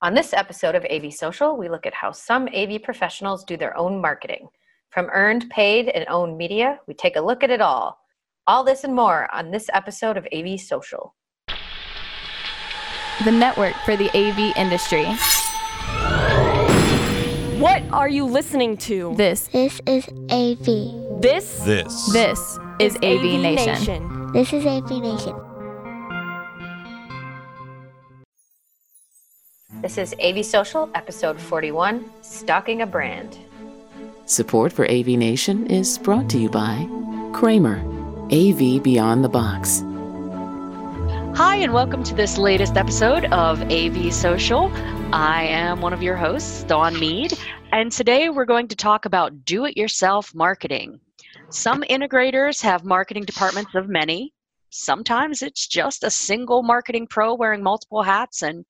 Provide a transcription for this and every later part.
On this episode of AV Social, we look at how some AV professionals do their own marketing. From earned, paid, and owned media, we take a look at it all. All this and more on this episode of AV Social. The network for the AV industry. What are you listening to? This, This is AV. This This. this is AV, Nation. This is AV Nation. This is AV Social, episode 41 Stalking a Brand. Support for AV Nation is brought to you by Kramer, AV Beyond the Box. Hi, and welcome to this latest episode of AV Social. I am one of your hosts, Dawn Mead, and today we're going to talk about do it yourself marketing. Some integrators have marketing departments of many. Sometimes it's just a single marketing pro wearing multiple hats and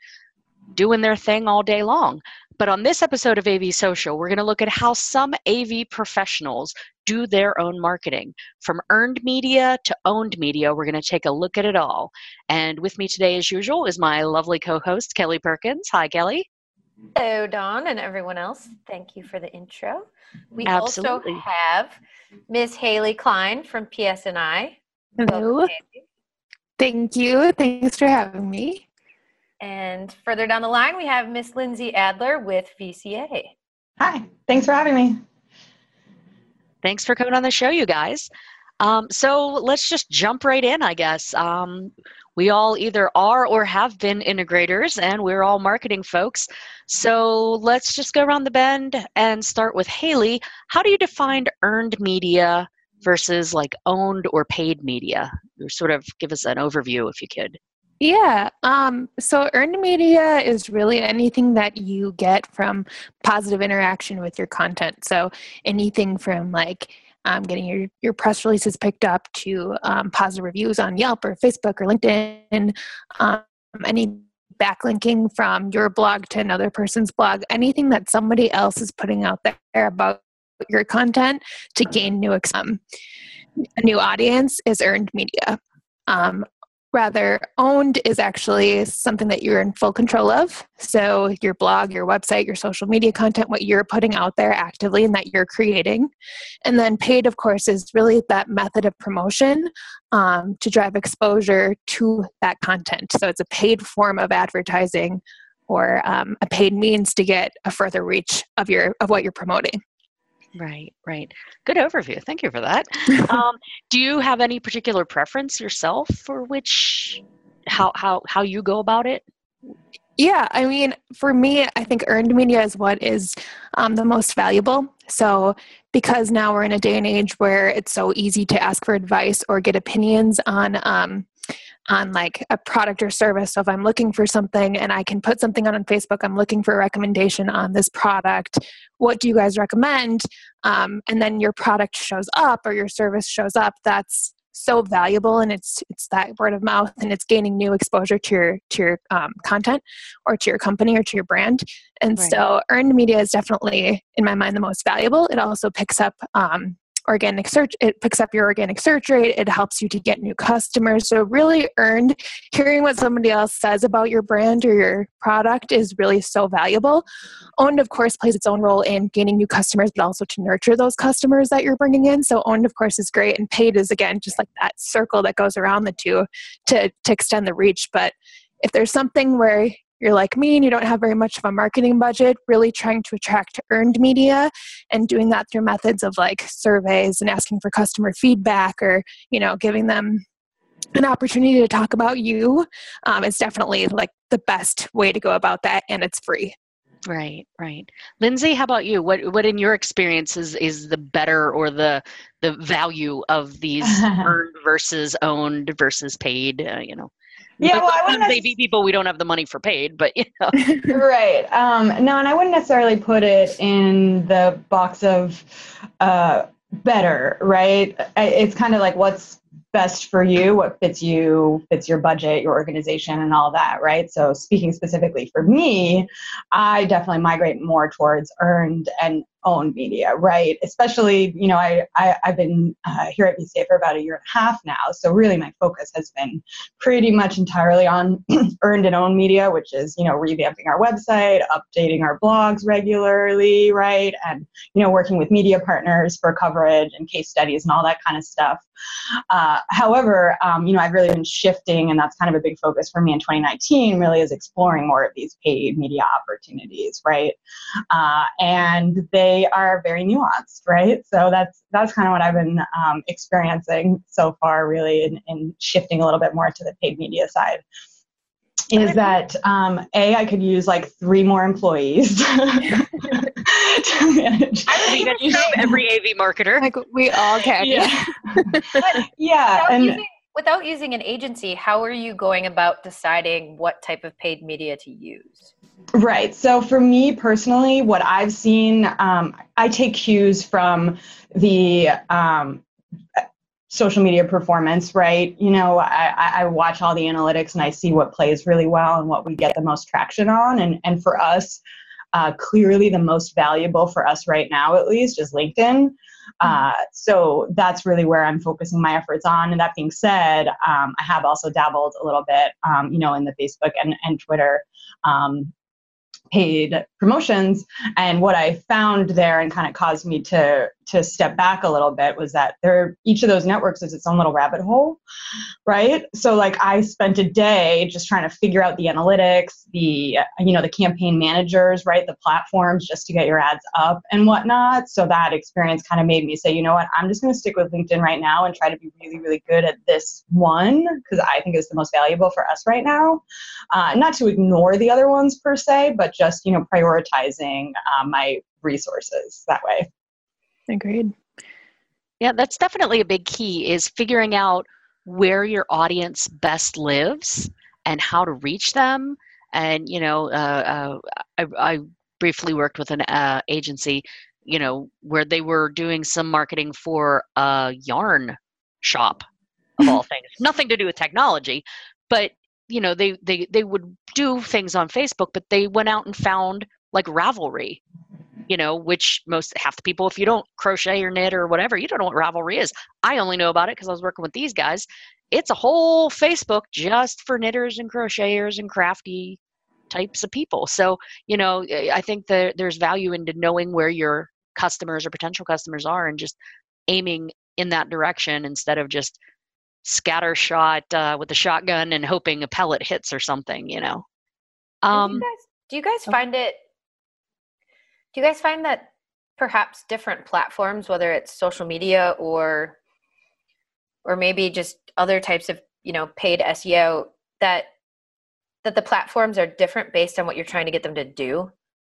doing their thing all day long. But on this episode of AV Social, we're going to look at how some AV professionals do their own marketing. From earned media to owned media, we're going to take a look at it all. And with me today, as usual, is my lovely co host, Kelly Perkins. Hi, Kelly. Hello, Dawn, and everyone else. Thank you for the intro. We Absolutely. also have Miss Haley Klein from PSNI. Hello. Welcome, Thank you. Thanks for having me. And further down the line, we have Miss Lindsay Adler with VCA. Hi, thanks for having me. Thanks for coming on the show, you guys. Um, so let's just jump right in, I guess. Um, we all either are or have been integrators, and we're all marketing folks. So let's just go around the bend and start with Haley. How do you define earned media versus like owned or paid media? Or sort of give us an overview if you could. Yeah. Um, so earned media is really anything that you get from positive interaction with your content. So anything from like um, getting your, your press releases picked up to um, positive reviews on Yelp or Facebook or LinkedIn, um, any backlinking from your blog to another person's blog, anything that somebody else is putting out there about your content to gain new um, a new audience is earned media. Um, rather owned is actually something that you're in full control of. So your blog your website your social media content what you're putting out there actively and that you're creating. And then paid of course is really that method of promotion um, to drive exposure to that content. So it's a paid form of advertising or um, a paid means to get a further reach of your of what you're promoting Right, right. Good overview. Thank you for that. um, do you have any particular preference yourself for which how how how you go about it? Yeah, I mean, for me, I think earned media is what is um, the most valuable. So, because now we're in a day and age where it's so easy to ask for advice or get opinions on um, on like a product or service. So, if I'm looking for something and I can put something on on Facebook, I'm looking for a recommendation on this product. What do you guys recommend? Um, and then your product shows up or your service shows up. That's so valuable and it's it's that word of mouth and it's gaining new exposure to your to your um, content or to your company or to your brand and Right. so earned media is definitely in my mind the most valuable it also picks up um, organic search it picks up your organic search rate it helps you to get new customers. So really earned hearing what somebody else says about your brand or your product is really so valuable. Owned of course plays its own role in gaining new customers but also to nurture those customers that you're bringing in. So owned of course is great and paid is again just like that circle that goes around the two to to extend the reach. But if there's something where you're like me and you don't have very much of a marketing budget really trying to attract earned media and doing that through methods of like surveys and asking for customer feedback or you know giving them an opportunity to talk about you um, is definitely like the best way to go about that and it's free Right, right. Lindsay, how about you? What what in your experience is, is the better or the the value of these earned versus owned versus paid? Uh, you know, Yeah, well, I wouldn't sometimes AV people we don't have the money for paid, but you know, right. Um, no, and I wouldn't necessarily put it in the box of uh, better, right? It's kind of like what's best for you, what fits you, fits your budget, your organization, and all that, right? So, speaking specifically for me, I definitely migrate more towards earned and owned media, right? Especially, you know, I, I have been uh, here at VCA for about a year and a half now, so really my focus has been pretty much entirely on earned and owned media, which is you know revamping our website, updating our blogs regularly, right, and you know working with media partners for coverage and case studies and all that kind of stuff. Uh, however, um, you know, I've really been shifting, and that's kind of a big focus for me in 2019. Really, is exploring more of these paid media opportunities, right? Uh, and they are very nuanced, right? So that's that's kind of what I've been um, experiencing so far, really, in, in shifting a little bit more to the paid media side is that um, a I could use like three more employees to manage. I mean, that's every AV marketer. Like we all can. Yeah, yeah, without and using, without using an agency, how are you going about deciding what type of paid media to use? Right. So for me personally, what I've seen, um, I take cues from the um, social media performance, right? You know, I, I watch all the analytics and I see what plays really well and what we get the most traction on. And, and for us, uh, clearly the most valuable for us right now, at least, is LinkedIn. Uh, so that's really where I'm focusing my efforts on. And that being said, um, I have also dabbled a little bit, um, you know, in the Facebook and, and Twitter um, paid promotions. And what i found there and kind of caused me to to step back a little bit was that there each of those networks is its own little rabbit hole right? So like i spent a day just trying to figure out the analytics the you know the campaign managers right? The platforms just to get your ads up and whatnot. So that experience kind of made me say you know what? I'm just going to stick with linkedin right now and try to be really really good at this one because i think it's the most valuable for us right now. Uh, not to ignore the other ones per se but just you know prioritizing uh, my resources that way Agreed. Yeah, that's definitely a big key is figuring out where your audience best lives and how to reach them. And you know, uh, uh, I, I, briefly worked with an uh, agency, you know, where they were doing some marketing for a yarn shop of all things. Nothing to do with technology, but you know, they they they would do things on Facebook, but they went out and found like Ravelry you know, which most half the people, if you don't crochet or knit or whatever, you don't know what Ravelry is. I only know about it because I was working with these guys. It's a whole Facebook just for knitters and crocheters and crafty types of people. So, you know, I think that there's value into knowing where your customers or potential customers are and just aiming in that direction instead of just scatter shot uh, with a shotgun and hoping a pellet hits or something, you know. Um, do you guys, do you guys find it do you guys find that perhaps different platforms, whether it's social media or or maybe just other types of you know paid SEO, that that the platforms are different based on what you're trying to get them to do?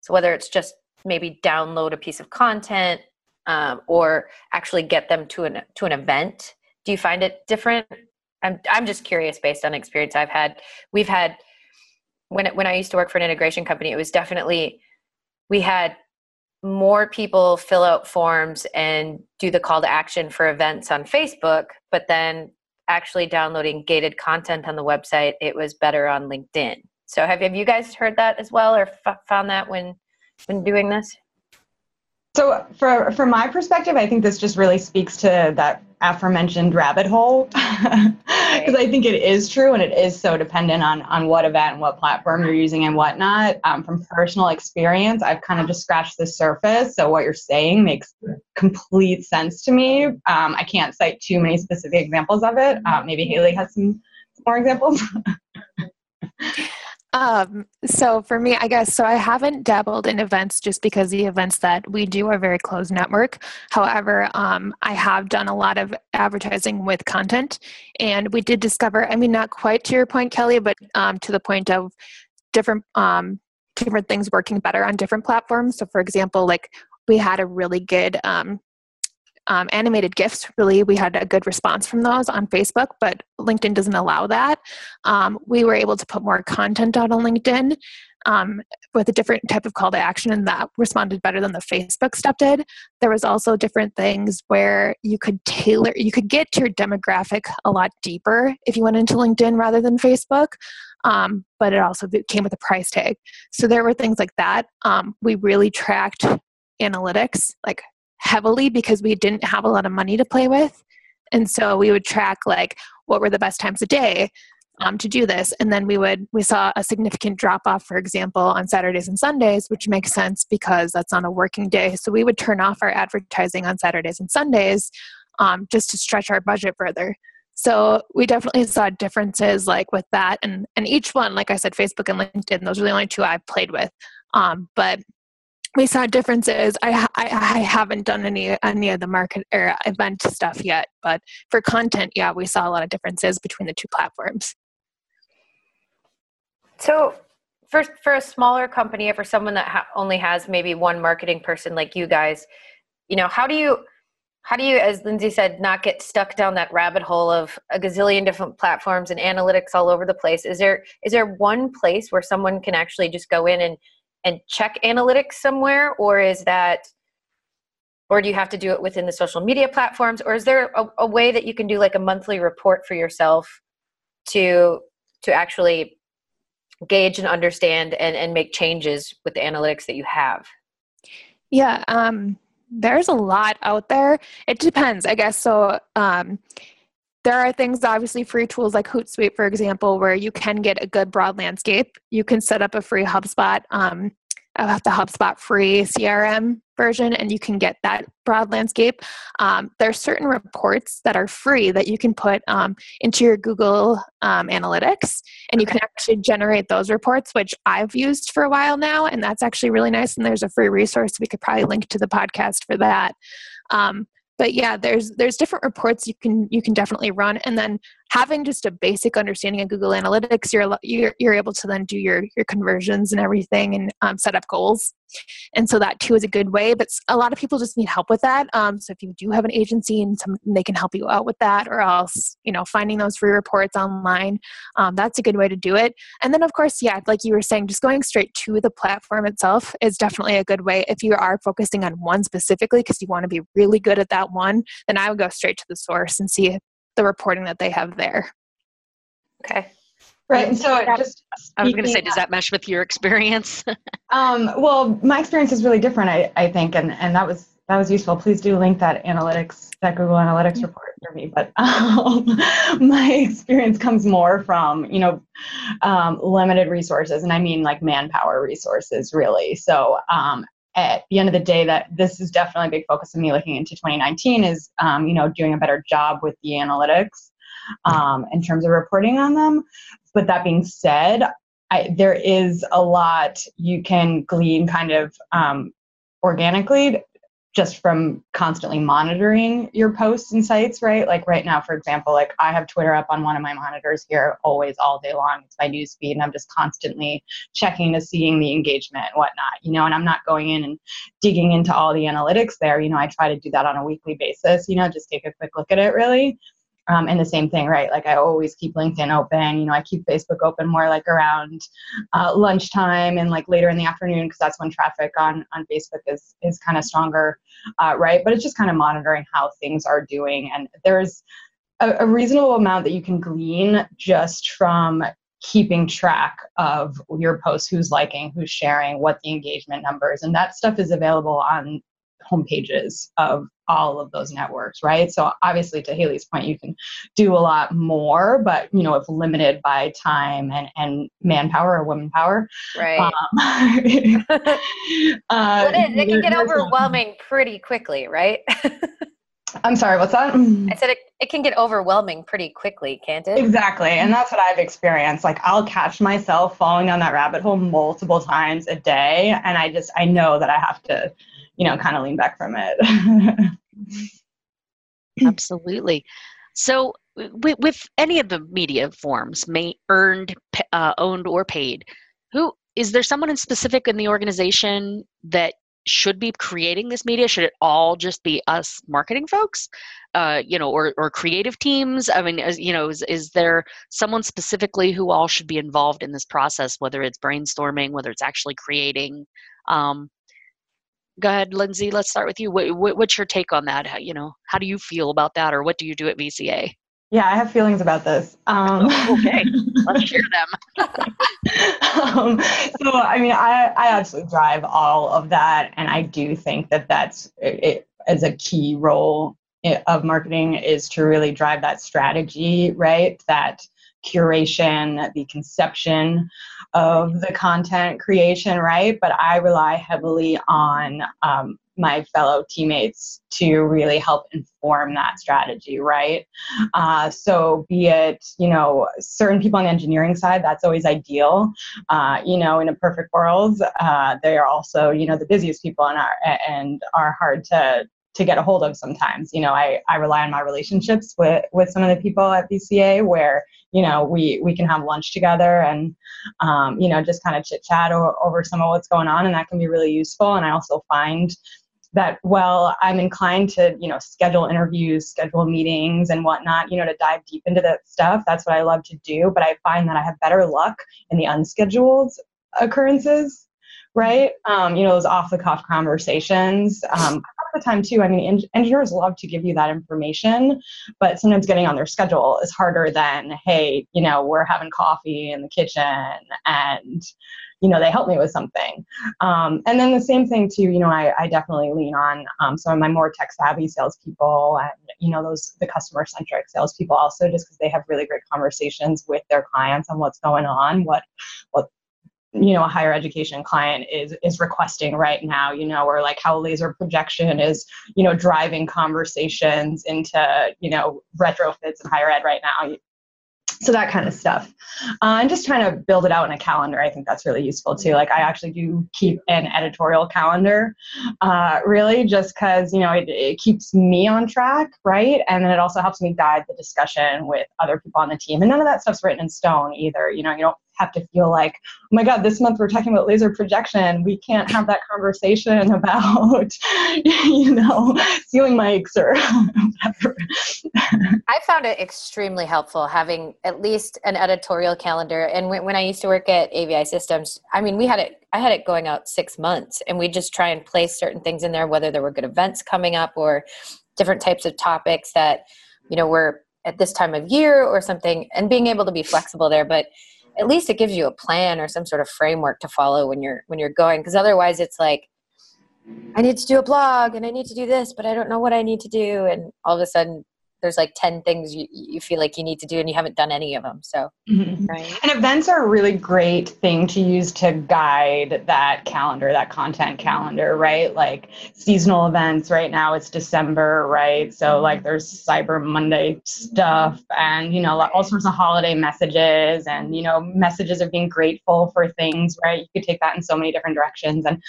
So whether it's just maybe download a piece of content um, or actually get them to an to an event, do you find it different? I'm I'm just curious based on experience I've had. We've had when it, when I used to work for an integration company, it was definitely we had more people fill out forms and do the call to action for events on Facebook, but then actually downloading gated content on the website, it was better on LinkedIn. So have, have you guys heard that as well or f- found that when when doing this? So, for from my perspective, I think this just really speaks to that aforementioned rabbit hole because I think it is true and it is so dependent on on what event and what platform you're using and whatnot. Um, from personal experience, I've kind of just scratched the surface. So what you're saying makes complete sense to me. Um, I can't cite too many specific examples of it. Uh, maybe Haley has some, some more examples. Um, so for me, I guess, so I haven't dabbled in events just because the events that we do are very closed network. However, um, I have done a lot of advertising with content and we did discover, I mean, not quite to your point, Kelly, but um, to the point of different, um, different things working better on different platforms. So for example, like we had a really good um, um, animated GIFs, really, we had a good response from those on Facebook, but LinkedIn doesn't allow that. Um, we were able to put more content out on LinkedIn um, with a different type of call to action, and that responded better than the Facebook stuff did. There was also different things where you could tailor, you could get your demographic a lot deeper if you went into LinkedIn rather than Facebook. Um, but it also came with a price tag. So there were things like that. Um, we really tracked analytics like heavily because we didn't have a lot of money to play with. And so we would track like what were the best times of day um, to do this. And then we would we saw a significant drop off, for example, on Saturdays and Sundays, which makes sense because that's on a working day. So we would turn off our advertising on Saturdays and Sundays um, just to stretch our budget further. So we definitely saw differences like with that, and and each one, like I said, Facebook and LinkedIn, those are the only two I've played with. Um, but we saw differences. I, I, I haven't done any any of the market or event stuff yet, but for content, yeah, we saw a lot of differences between the two platforms. So, for for a smaller company, or for someone that ha- only has maybe one marketing person like you guys, you know, how do you how do you, as Lindsay said, not get stuck down that rabbit hole of a gazillion different platforms and analytics all over the place? Is there is there one place where someone can actually just go in and and check analytics somewhere or is that or do you have to do it within the social media platforms or is there a, a, way that you can do like a monthly report for yourself to to actually gauge and understand and, and make changes with the analytics that you have? Yeah um, there's a lot out there. It depends i guess. So um, there are things obviously free tools like hootsuite for example where you can get a good broad landscape. You can set up a free hubspot um, uh, the hubspot free crm version and you can get that broad landscape. Um, there are certain reports that are free that you can put um, into your google um, analytics and you can actually generate those reports which i've used for a while now and that's actually really nice and there's a free resource we could probably link to the podcast for that. Um, but yeah there's there's different reports you can you can definitely run. And then having just a basic understanding of google analytics you're you're, you're able to then do your your conversions and everything and um, set up goals. And so that too is a good way but a lot of people just need help with that. Um, so if you do have an agency and some, they can help you out with that or else you know finding those free reports online um, that's a good way to do it. And then of course yeah like you were saying just going straight to the platform itself is definitely a good way. If you are focusing on one specifically because you want to be really good at that one then i would go straight to the source and see the reporting that they have there okay Right. And so just I was going to say, does that mesh with your experience? um, well, my experience is really different, I, I think, and, and that was that was useful. Please do link that analytics, that Google Analytics report for me. But um, my experience comes more from, you know, um, limited resources, and I mean like manpower resources, really. So um, at the end of the day, that this is definitely a big focus of me looking into 2019 is, um, you know, doing a better job with the analytics um, in terms of reporting on them. But that being said, I, there is a lot you can glean kind of um, organically just from constantly monitoring your posts and sites, right? Like right now, for example, like I have Twitter up on one of my monitors here always all day long. It's my news feed, and I'm just constantly checking to seeing the engagement and whatnot, you know, and I'm not going in and digging into all the analytics there. You know, I try to do that on a weekly basis, you know, just take a quick look at it really. Um, and the same thing, right? Like I always keep LinkedIn open. You know, I keep Facebook open more like around uh, lunchtime and like later in the afternoon because that's when traffic on on Facebook is is kind of stronger, uh, right? But it's just kind of monitoring how things are doing, and there's a, a reasonable amount that you can glean just from keeping track of your posts, who's liking, who's sharing, what the engagement numbers, and that stuff is available on homepages of all of those networks, right? So obviously, to Haley's point, you can do a lot more, but you know, if limited by time and and manpower or woman power, right? Um, uh, it, it can get overwhelming pretty quickly, right? I'm sorry, what's that? I said it, it can get overwhelming pretty quickly, can't it? Exactly. And that's what I've experienced. Like I'll catch myself falling down that rabbit hole multiple times a day. And I just, I know that I have to you know, kind of lean back from it. Absolutely. So, with, with, any of the media forms, may earned, uh, owned, or paid, who is there someone in specific in the organization that should be creating this media? Should it all just be us marketing folks, uh, you know, or or creative teams? I mean, you know, is, is there someone specifically who all should be involved in this process, whether it's brainstorming, whether it's actually creating? Um, go ahead, Lindsay. Let's start with you. What, what's your take on that? How, you know, how do you feel about that, or what do you do at VCA? Yeah, I have feelings about this. Um, okay, Let's share them. um, so, I mean, I, I absolutely drive all of that. And I do think that that's it, it as a key role of marketing is to really drive that strategy, right? That curation, the conception of the content creation, right? But I rely heavily on um, my fellow teammates to really help inform that strategy, right? Uh, so, be it, you know, certain people on the engineering side, that's always ideal. Uh, you know, in a perfect world, uh, they are also, you know, the busiest people and are, and are hard to to get a hold of sometimes. You know, I, I rely on my relationships with, with some of the people at VCA where, you know, we, we can have lunch together and, um, you know, just kind of chit chat over some of what's going on. And that can be really useful. And I also find that well i'm inclined to you know schedule interviews schedule meetings and whatnot you know to dive deep into that stuff that's what i love to do but i find that i have better luck in the unscheduled occurrences right um, you know those off the cuff conversations um, the time too i mean en- engineers love to give you that information but sometimes getting on their schedule is harder than hey you know we're having coffee in the kitchen and you know they help me with something. Um, and then the same thing too you know i, I definitely lean on um, some of my more tech savvy salespeople and you know those the customer centric salespeople also just because they have really great conversations with their clients on what's going on what what you know a higher education client is is requesting right now you know or like how laser projection is you know driving conversations into you know retrofits in higher ed right now. So that kind of stuff. Uh, and just trying to build it out in a calendar i think that's really useful too. Like i actually do keep an editorial calendar uh, really just because you know it, it keeps me on track right? And then it also helps me guide the discussion with other people on the team. And none of that stuff's written in stone either you know you don't have to feel like, oh my God, this month we're talking about laser projection. We can't have that conversation about, you know, ceiling mics or whatever. I found it extremely helpful having at least an editorial calendar. And when, when I used to work at AVI Systems, I mean, we had it, I had it going out six months and we just try and place certain things in there, whether there were good events coming up or different types of topics that, you know, were at this time of year or something and being able to be flexible there. But at least it gives you a plan or some sort of framework to follow when you're when you're going because otherwise it's like i need to do a blog and i need to do this but i don't know what i need to do. And all of a sudden there's like 10 things you, you feel like you need to do and you haven't done any of them so. Mm-hmm. right. and events are a really great thing to use to guide that calendar that content calendar right? Like seasonal events right now it's december right? So like there's cyber monday stuff and you know all sorts of holiday messages and you know messages of being grateful for things right? You could take that in so many different directions and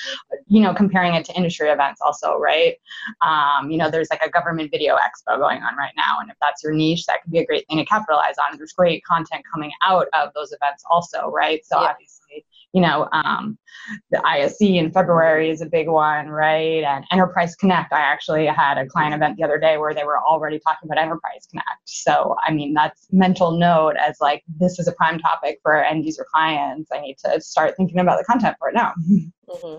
you know comparing it to industry events also right? Um, you know there's like a government video expo going on right now now. And if that's your niche, that could be a great thing to capitalize on. There's great content coming out of those events also, right? So yeah. obviously, you know, um, the ISE in February is a big one, right? And Enterprise Connect. I actually had a client event the other day where they were already talking about Enterprise Connect. So, I mean, that's mental note as like, this is a prime topic for end user clients. I need to start thinking about the content for it now. Mm-hmm.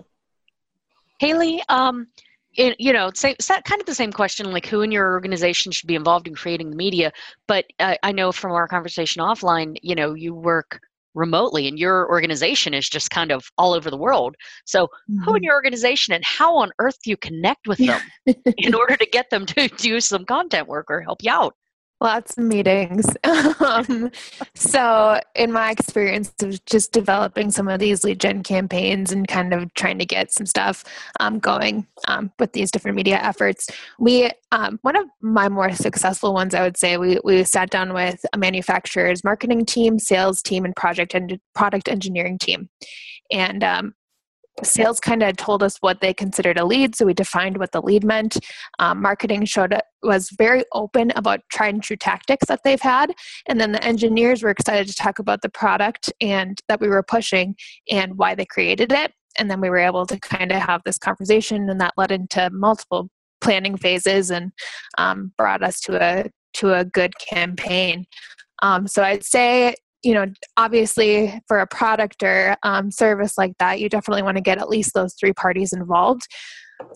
Haley, um, it, you know, it's, it's kind of the same question, like who in your organization should be involved in creating the media. But uh, I know from our conversation offline, you know, you work remotely and your organization is just kind of all over the world. So, mm-hmm. who in mm-hmm. your organization and how on earth do you connect with them in order to get them to do some content work or help you out? Lots of meetings. um, so, in my experience of just developing some of these lead gen campaigns and kind of trying to get some stuff um, going um, with these different media efforts, we um, one of my more successful ones, I would say, we we sat down with a manufacturer's marketing team, sales team, and project and product engineering team, and um, sales kind of told us what they considered a lead so we defined what the lead meant. Um, marketing showed was very open about tried and true tactics that they've had and then the engineers were excited to talk about the product and that we were pushing and why they created it and then we were able to kind of have this conversation and that led into multiple planning phases and um, brought us to a to a good campaign. Um, so i'd say you know obviously for a product or um, service like that you definitely want to get at least those three parties involved.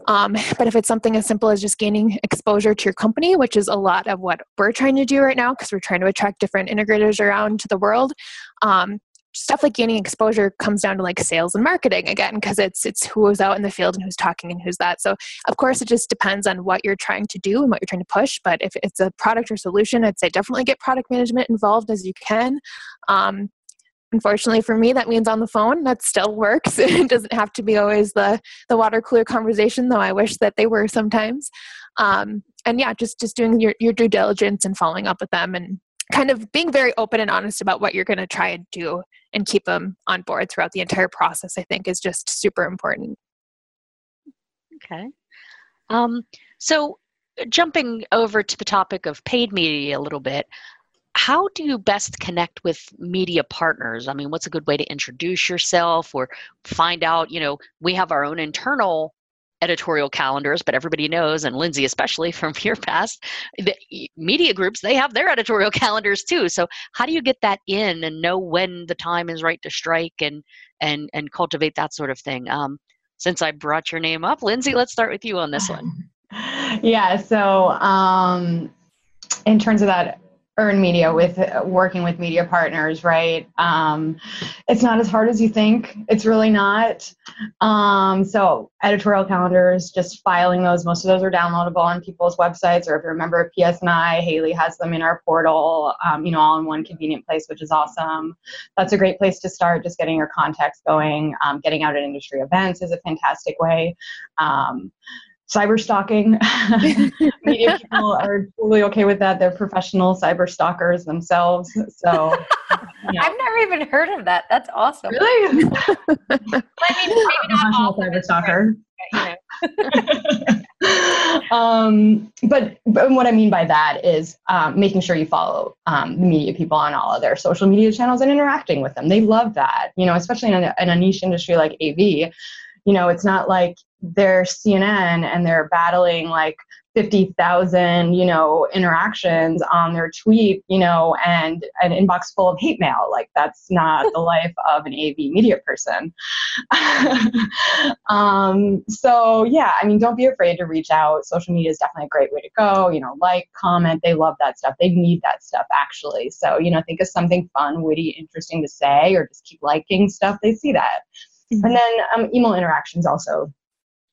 Um, but if it's something as simple as just gaining exposure to your company, which is a lot of what we're trying to do right now, because we're trying to attract different integrators around the world, um, stuff like gaining exposure comes down to like sales and marketing again because it's it's who's out in the field and who's talking and who's that. So of course it just depends on what you're trying to do and what you're trying to push but if it's a product or solution i'd say definitely get product management involved as you can. Um, unfortunately for me that means on the phone that still works. It doesn't have to be always the the water cooler conversation though i wish that they were sometimes. Um, and yeah just just doing your, your due diligence and following up with them and kind of being very open and honest about what you're going to try and do and keep them on board throughout the entire process i think is just super important okay um, so jumping over to the topic of paid media a little bit how do you best connect with media partners? I mean, what's a good way to introduce yourself or find out? You know, we have our own internal editorial calendars, but everybody knows, and Lindsay especially from your past, the media groups, they have their editorial calendars too. So how do you get that in and know when the time is right to strike and and and cultivate that sort of thing? Um, since I brought your name up, Lindsay, let's start with you on this one. Yeah, so um, in terms of that earn media with working with media partners right? Um, it's not as hard as you think. It's really not. Um, so editorial calendars just filing those. Most of those are downloadable on people's websites or if you're a member of psni haley has them in our portal um, you know all in one convenient place which is awesome. That's a great place to start just getting your contacts going. Um, getting out at industry events is a fantastic way. Um, cyber stalking. Media people are totally okay with that. They're professional cyber stalkers themselves. So know. I've never even heard of that. That's awesome. Really? I mean, maybe not professional cyber stalker. um, but, but what I mean by that is um, making sure you follow um, the media people on all of their social media channels and interacting with them. They love that, you know, especially in a, in a niche industry like AV. You know, it's not like they're CNN and they're battling like 50,000, you know, interactions on their tweet, you know, and an inbox full of hate mail. Like that's not the life of an AV media person. um, so yeah, I mean, don't be afraid to reach out. Social media is definitely a great way to go. You know, like, comment. They love that stuff. They need that stuff actually. So you know, think of something fun, witty, interesting to say, or just keep liking stuff. They see that. Mm-hmm. And then um, email interactions also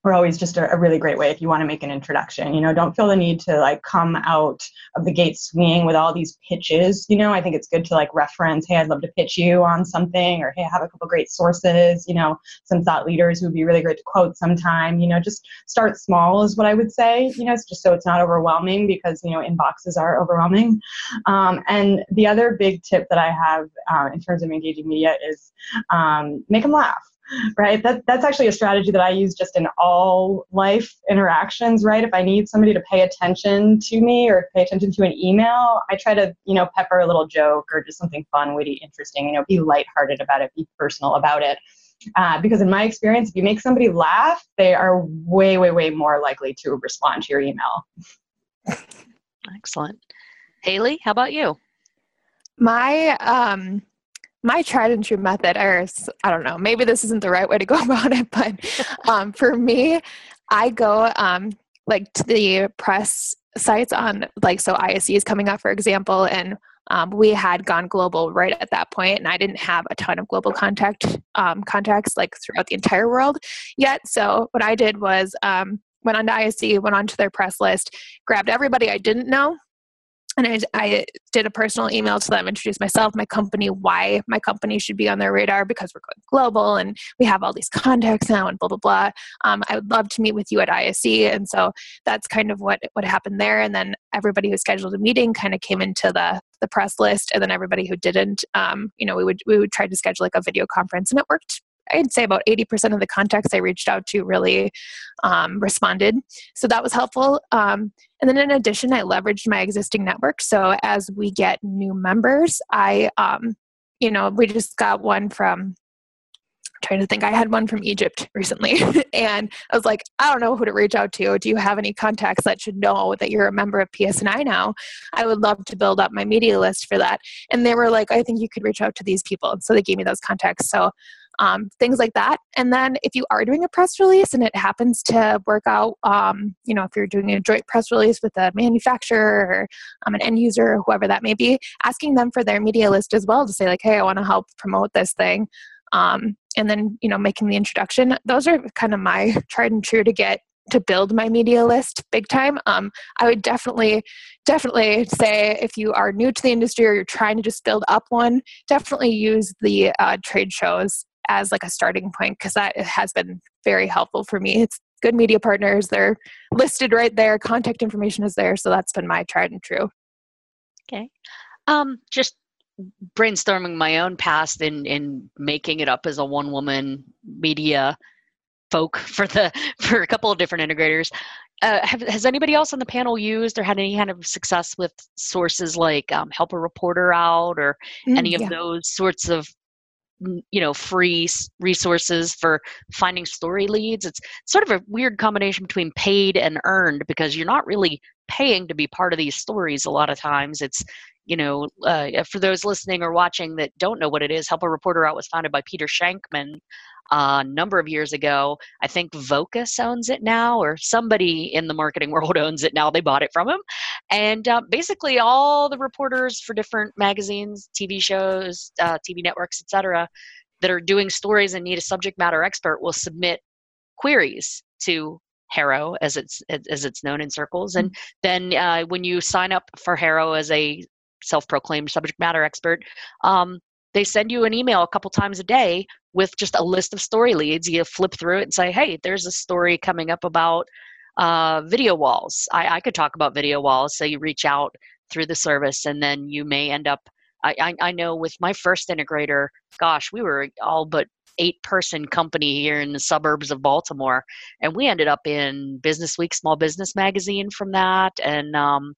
are always just a, a, really great way if you want to make an introduction. You know, don't feel the need to like come out of the gate swinging with all these pitches. You know, I think it's good to like reference, hey, I'd love to pitch you on something, or hey, I have a couple great sources. You know, some thought leaders who would be really great to quote sometime. You know, just start small is what I would say. You know, just so it's not overwhelming because you know inboxes are overwhelming. Um, and the other big tip that I have uh, in terms of engaging media is um, make them laugh right? That, that's actually a strategy that I use just in all life interactions, right? If I need somebody to pay attention to me or pay attention to an email, I try to, you know, pepper a little joke or just something fun, witty, interesting, you know, be lighthearted about it, be personal about it. Uh, because in my experience, if you make somebody laugh, they are way, way, way more likely to respond to your email. Excellent. Haley, how about you? My um, my tried and true method, or I don't know, maybe this isn't the right way to go about it, but um, for me, I go um, like to the press sites on like so ISE is coming up, for example, and um, we had gone global right at that point, and I didn't have a ton of global contact um, contacts like throughout the entire world yet. So what I did was um, went on to ISE, went onto their press list, grabbed everybody I didn't know, and I, I, did a personal email to them, introduced myself, my company, why my company should be on their radar because we're going global and we have all these contacts now and blah blah blah. Um, I would love to meet with you at ISE, and so that's kind of what what happened there. And then everybody who scheduled a meeting kind of came into the the press list, and then everybody who didn't, um, you know, we would we would try to schedule like a video conference, and it worked I'd say about 80% of the contacts I reached out to really um, responded. So that was helpful. Um, and then in addition, I leveraged my existing network. So as we get new members, I, um, you know, we just got one from trying to think. I had one from Egypt recently, and I was like, I don't know who to reach out to. Do you have any contacts that should know that you're a member of PSNI now? I would love to build up my media list for that. And they were like, I think you could reach out to these people. So they gave me those contacts. So um, things like that. And then if you are doing a press release and it happens to work out, um, you know, if you're doing a joint press release with a manufacturer or um, an end user, or whoever that may be, asking them for their media list as well to say like, hey, I want to help promote this thing. Um, and then you know making the introduction. Those are kind of my tried and true to get to build my media list big time. Um, i would definitely definitely say if you are new to the industry or you're trying to just build up one definitely use the uh, trade shows as like a starting point because that has been very helpful for me. It's good media partners. They're listed right there. Contact information is there. So that's been my tried and true. Okay. Um, just brainstorming my own past and, in making it up as a one woman media folk for the for a couple of different integrators. Uh, have, has anybody else on the panel used or had any kind of success with sources like um, help a reporter out or mm, any of yeah. those sorts of you know free resources for finding story leads? It's sort of a weird combination between paid and earned because you're not really paying to be part of these stories a lot of times. It's you know, uh, for those listening or watching that don't know what it is, Help a Reporter Out was founded by Peter Shankman uh, a number of years ago. I think Vocus owns it now, or somebody in the marketing world owns it now. They bought it from him. And uh, basically, all the reporters for different magazines, TV shows, uh, TV networks, etc., that are doing stories and need a subject matter expert will submit queries to HARO, as it's as it's known in circles. And mm-hmm. then uh, when you sign up for HARO as a self-proclaimed subject matter expert um, they send you an email a couple times a day with just a list of story leads. You flip through it and say hey there's a story coming up about uh, video walls. I, I could talk about video walls so you reach out through the service and then you may end up I, I, I know with my first integrator gosh we were all but eight person company here in the suburbs of baltimore and we ended up in business week small business magazine from that and um,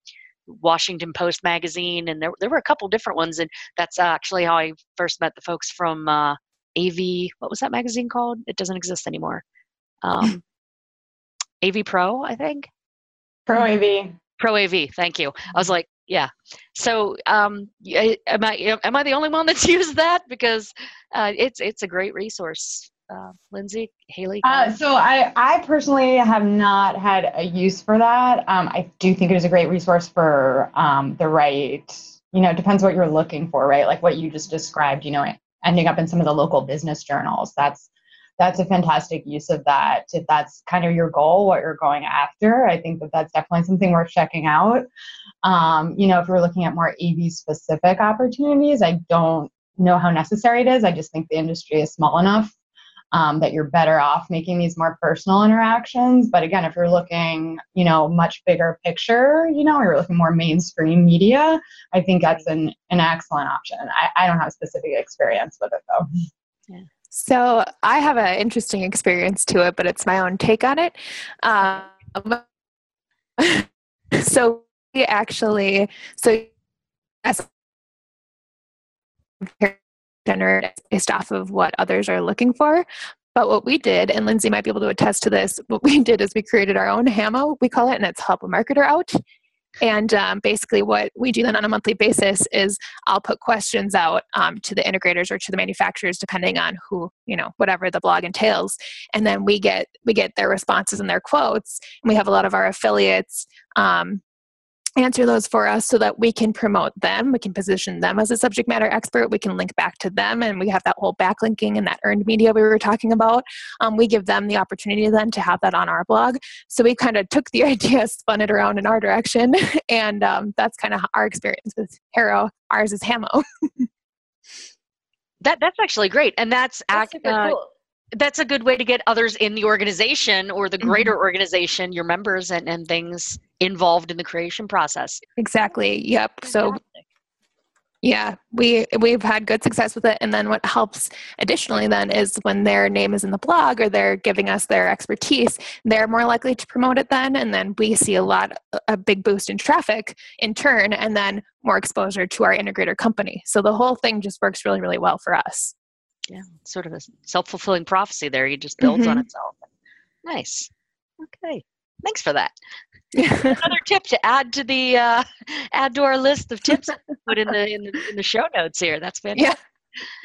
Washington Post magazine, and there there were a couple different ones, and that's actually how I first met the folks from uh, AV. What was that magazine called? It doesn't exist anymore. Um, AV Pro, I think. Pro AV. Pro AV. Thank you. I was like, yeah. So, um, am I am I the only one that's used that? Because uh, it's it's a great resource uh, Lindsay, Haley? Uh, so I, I personally have not had a use for that. Um, I do think it is a great resource for um, the right, you know, it depends what you're looking for, right? Like what you just described, you know, ending up in some of the local business journals. That's that's a fantastic use of that. If that's kind of your goal, what you're going after, I think that that's definitely something worth checking out. Um, you know, if you're looking at more AV specific opportunities, I don't know how necessary it is. I just think the industry is small enough um, that you're better off making these more personal interactions. But again, if you're looking, you know, much bigger picture, you know, you're looking more mainstream media, I think that's an, an excellent option. I, I don't have specific experience with it though. Yeah. So I have an interesting experience to it, but it's my own take on it. Um, so we actually, so as generate based off of what others are looking for. But what we did, and Lindsay might be able to attest to this, what we did is we created our own HAMO, we call it, and it's Help a Marketer Out. And um, basically, what we do then on a monthly basis is I'll put questions out um, to the integrators or to the manufacturers, depending on who you know, whatever the blog entails. And then we get we get their responses and their quotes. And we have a lot of our affiliates um, answer those for us so that we can promote them. We can position them as a subject matter expert. We can link back to them and we have that whole backlinking and that earned media we were talking about. Um, we give them the opportunity then to have that on our blog. So we kind of took the idea spun it around in our direction and um, that's kind of our experience with HARO ours is hamo. That that's actually great and that's, that's ac- uh, cool that's a good way to get others in the organization or the greater mm-hmm. organization, your members and, and things involved in the creation process. Exactly. Yep. Fantastic. So yeah, we we've had good success with it. And then what helps additionally then is when their name is in the blog or they're giving us their expertise, they're more likely to promote it then. And then we see a lot a big boost in traffic in turn and then more exposure to our integrator company. So the whole thing just works really, really well for us. Yeah, sort of a self fulfilling prophecy there. You just builds on Mhm. itself. Nice. Okay. Thanks for that. Another tip to add to the uh, add to our list of tips put in the in the, in the show notes here. That's fantastic.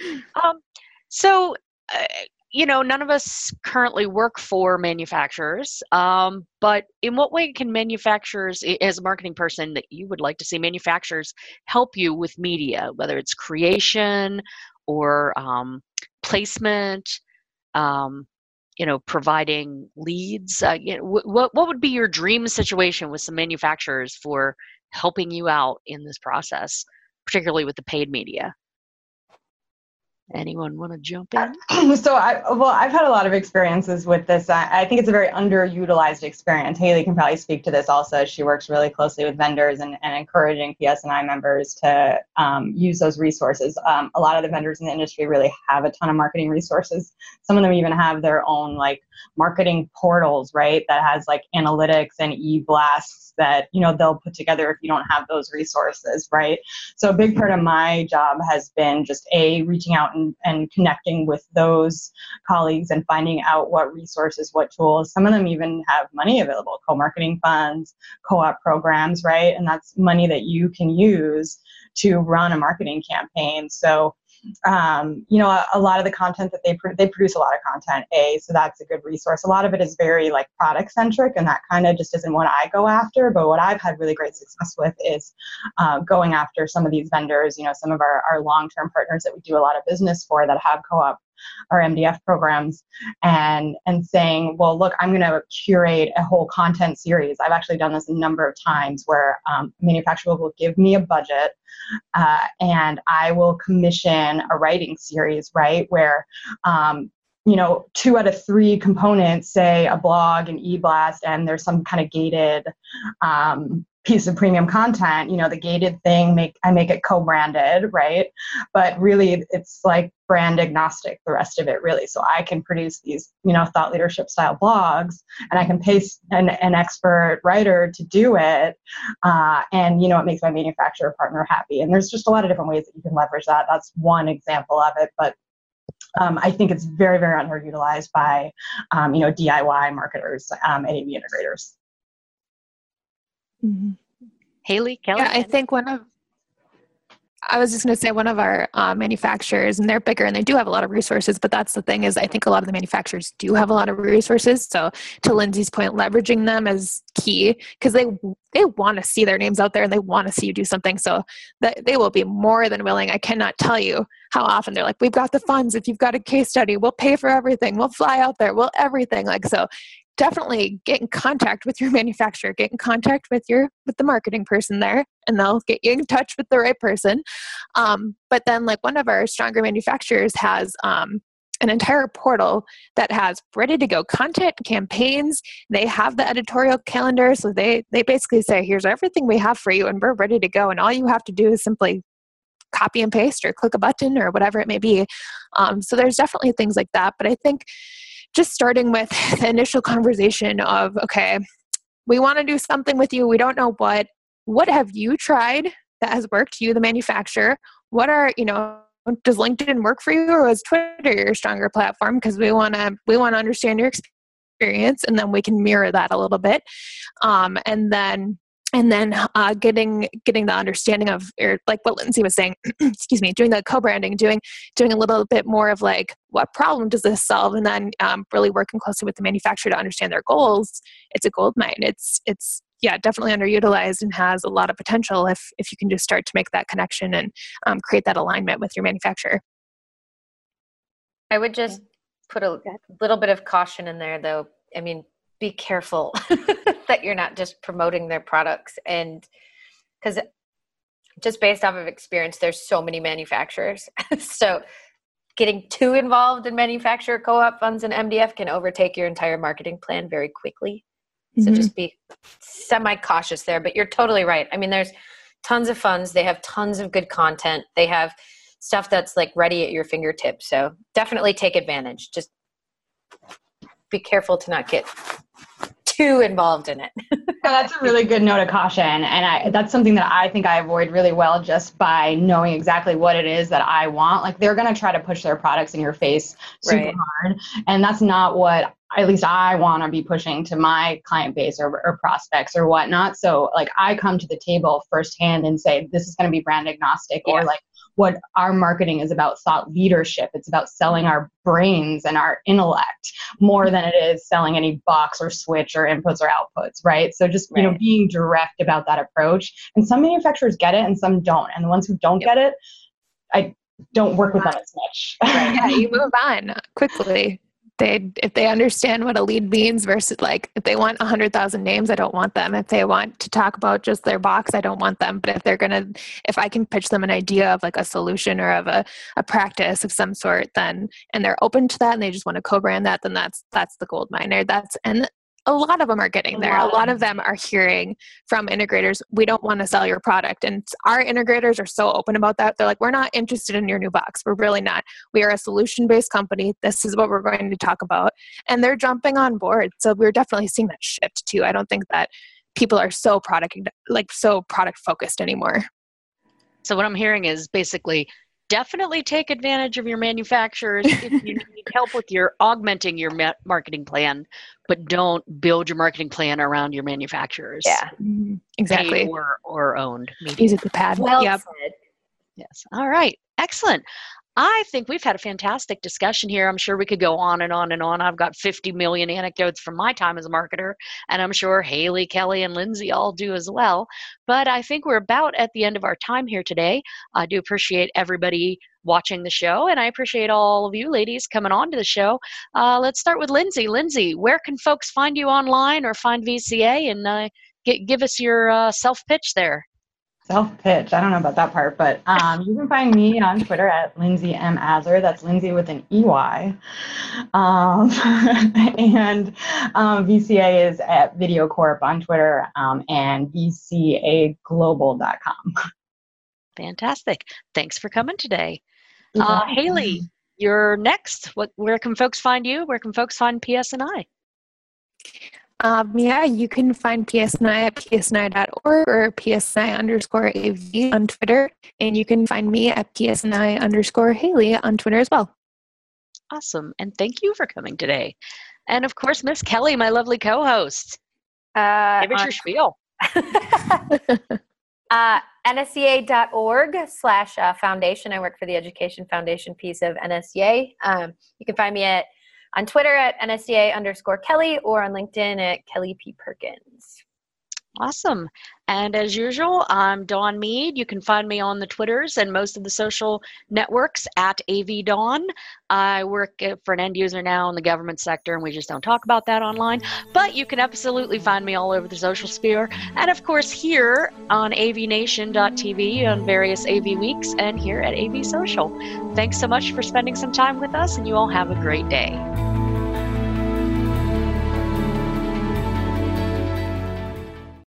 Yeah. Um, so, uh, you know, none of us currently work for manufacturers, um, but in what way can manufacturers, as a marketing person, that you would like to see manufacturers help you with media, whether it's creation or um, placement, um, you know, providing leads? Uh, you know, wh- what what would be your dream situation with some manufacturers for helping you out in this process, particularly with the paid media? Anyone want to jump in? so I well, I've had a lot of experiences with this. I, I think it's a very underutilized experience. Haley can probably speak to this also. She works really closely with vendors and, and encouraging PSNI members to um, use those resources. Um, a lot of the vendors in the industry really have a ton of marketing resources. Some of them even have their own like marketing portals, right? That has like analytics and e-blasts that you know they'll put together if you don't have those resources, right? So a big part of my job has been just a reaching out and, and connecting with those colleagues and finding out what resources, what tools. Some of them even have money available, co-marketing funds, co-op programs, right? And that's money that you can use to run a marketing campaign. So um, you know, a, a, lot of the content that they pro- they produce a lot of content. A, so that's a good resource. A lot of it is very like product centric, and that kind of just isn't what I go after. But what I've had really great success with is uh, going after some of these vendors. You know, some of our, our long term partners that we do a lot of business for that have co-op our MDF programs and and saying, well, look, I'm going to curate a whole content series. I've actually done this a number of times where um, manufacturer will give me a budget uh, and I will commission a writing series, right, where um, you know, two out of three components, say a blog, an e-blast, and there's some kind of gated um, piece of premium content. You know, the gated thing make I make it co-branded, right? But really, it's like brand agnostic. The rest of it, really. So I can produce these, you know, thought leadership style blogs, and I can pay an, an expert writer to do it, uh, and you know, it makes my manufacturer partner happy. And there's just a lot of different ways that you can leverage that. That's one example of it, but um, I think it's very, very underutilized by, um, you know, DIY marketers um, and AV integrators. Mm-hmm. Haley, Kelly? Yeah, I think one of I was just going to say one of our uh, manufacturers, and they're bigger and they do have a lot of resources. But that's the thing is, I think a lot of the manufacturers do have a lot of resources. So to Lindsay's point, leveraging them is key because they they want to see their names out there and they want to see you do something. So that they will be more than willing. I cannot tell you how often they're like, "We've got the funds. If you've got a case study, we'll pay for everything. We'll fly out there. We'll everything." Like so, definitely get in contact with your manufacturer get in contact with your with the marketing person there and they'll get you in touch with the right person. Um, but then like one of our stronger manufacturers has um, an entire portal that has ready to go content campaigns. They have the editorial calendar so they they basically say here's everything we have for you and we're ready to go and all you have to do is simply copy and paste or click a button or whatever it may be. Um, so there's definitely things like that but i think just starting with the initial conversation of okay we want to do something with you. We don't know what. What have you tried that has worked you the manufacturer? What are you know does linkedin work for you or is twitter your stronger platform? Because we want to we want to understand your experience and then we can mirror that a little bit. Um, and then and then uh, getting getting the understanding of or like what lindsay was saying excuse me doing the co-branding doing doing a little bit more of like what problem does this solve? And then um, really working closely with the manufacturer to understand their goals. It's a gold mine. It's it's yeah definitely underutilized and has a lot of potential if if you can just start to make that connection and um, create that alignment with your manufacturer. I would just put a little bit of caution in there though. I mean be careful that you're not just promoting their products and because just based off of experience there's so many manufacturers. So getting too involved in manufacturer co-op funds and mdf can overtake your entire marketing plan very quickly. So mm-hmm. just be semi cautious there but you're totally right. I mean there's tons of funds. They have tons of good content. They have stuff that's like ready at your fingertips. So definitely take advantage. Just be careful to not get too involved in it. that's a really good note of caution, and I, that's something that I think I avoid really well just by knowing exactly what it is that I want. Like they're going to try to push their products in your face super Right. hard, and that's not what at least I want to be pushing to my client base or, or prospects or whatnot. So like I come to the table firsthand and say this is going to be brand agnostic or like what our marketing is about thought leadership. It's about selling our brains and our intellect more than it is selling any box or switch or inputs or outputs, right? So just you know being direct about that approach. And some manufacturers get it and some don't. And the ones who don't get it, I don't work with them as much. yeah, you move on quickly. They if they understand what a lead means versus like if they want a hundred thousand names, I don't want them. If they want to talk about just their box, I don't want them. But if they're gonna if I can pitch them an idea of like a solution or of a, a practice of some sort, then and they're open to that and they just want to co-brand that, then that's that's the gold miner. That's and a lot of them are getting there. A lot. of them are hearing from integrators, we don't want to sell your product. And our integrators are so open about that. They're like, we're not interested in your new box. We're really not we are a solution based company this is what we're going to talk about and they're jumping on board so we're definitely seeing that shift too i don't think that people are so product like so product focused anymore So what I'm hearing is basically definitely take advantage of your manufacturers if you need help with your augmenting your ma- marketing plan, but don't build your marketing plan around your manufacturers. Yeah. Mm-hmm. paid exactly or or owned media. use it the pad Well yep said. Yes. All right. Excellent. I think we've had a fantastic discussion here. I'm sure we could go on and on and on. I've got 50 million anecdotes from my time as a marketer, and I'm sure Haley, Kelly, and Lindsay all do as well. But I think we're about at the end of our time here today. I do appreciate everybody watching the show, and I appreciate all of you ladies coming on to the show. Uh, let's start with Lindsay. Lindsay, where can folks find you online or find VCA and uh, gi- give us your uh, self pitch there? Self pitch. I don't know about that part, but um, you can find me on Twitter at Lindsay M. Azar. That's Lindsay with an EY. Um, and um, VCA is at Video Corp on Twitter um, and VCAglobal.com. Fantastic. Thanks for coming today. Uh, Haley, you're next. What, where can folks find you? Where can folks find PSNI? Um, yeah you can find psni at psni.org or psni underscore av on twitter and you can find me at psni underscore haley on twitter as well Awesome. And thank you for coming today. And of course, Miss Kelly, my lovely co host. Uh, Give us on- your spiel. uh, nsca.org slash uh, foundation. I work for the education foundation piece of NSCA. Um, you can find me at on Twitter at NSCA underscore Kelly or on LinkedIn at Kelly P. Perkins. Awesome. And as usual, I'm Dawn Mead. You can find me on the Twitters and most of the social networks at AVDawn. I work for an end user now in the government sector, and we just don't talk about that online. But you can absolutely find me all over the social sphere. And of course, here on avnation.tv on various AV weeks and here at AV Social. Thanks so much for spending some time with us, and you all have a great day.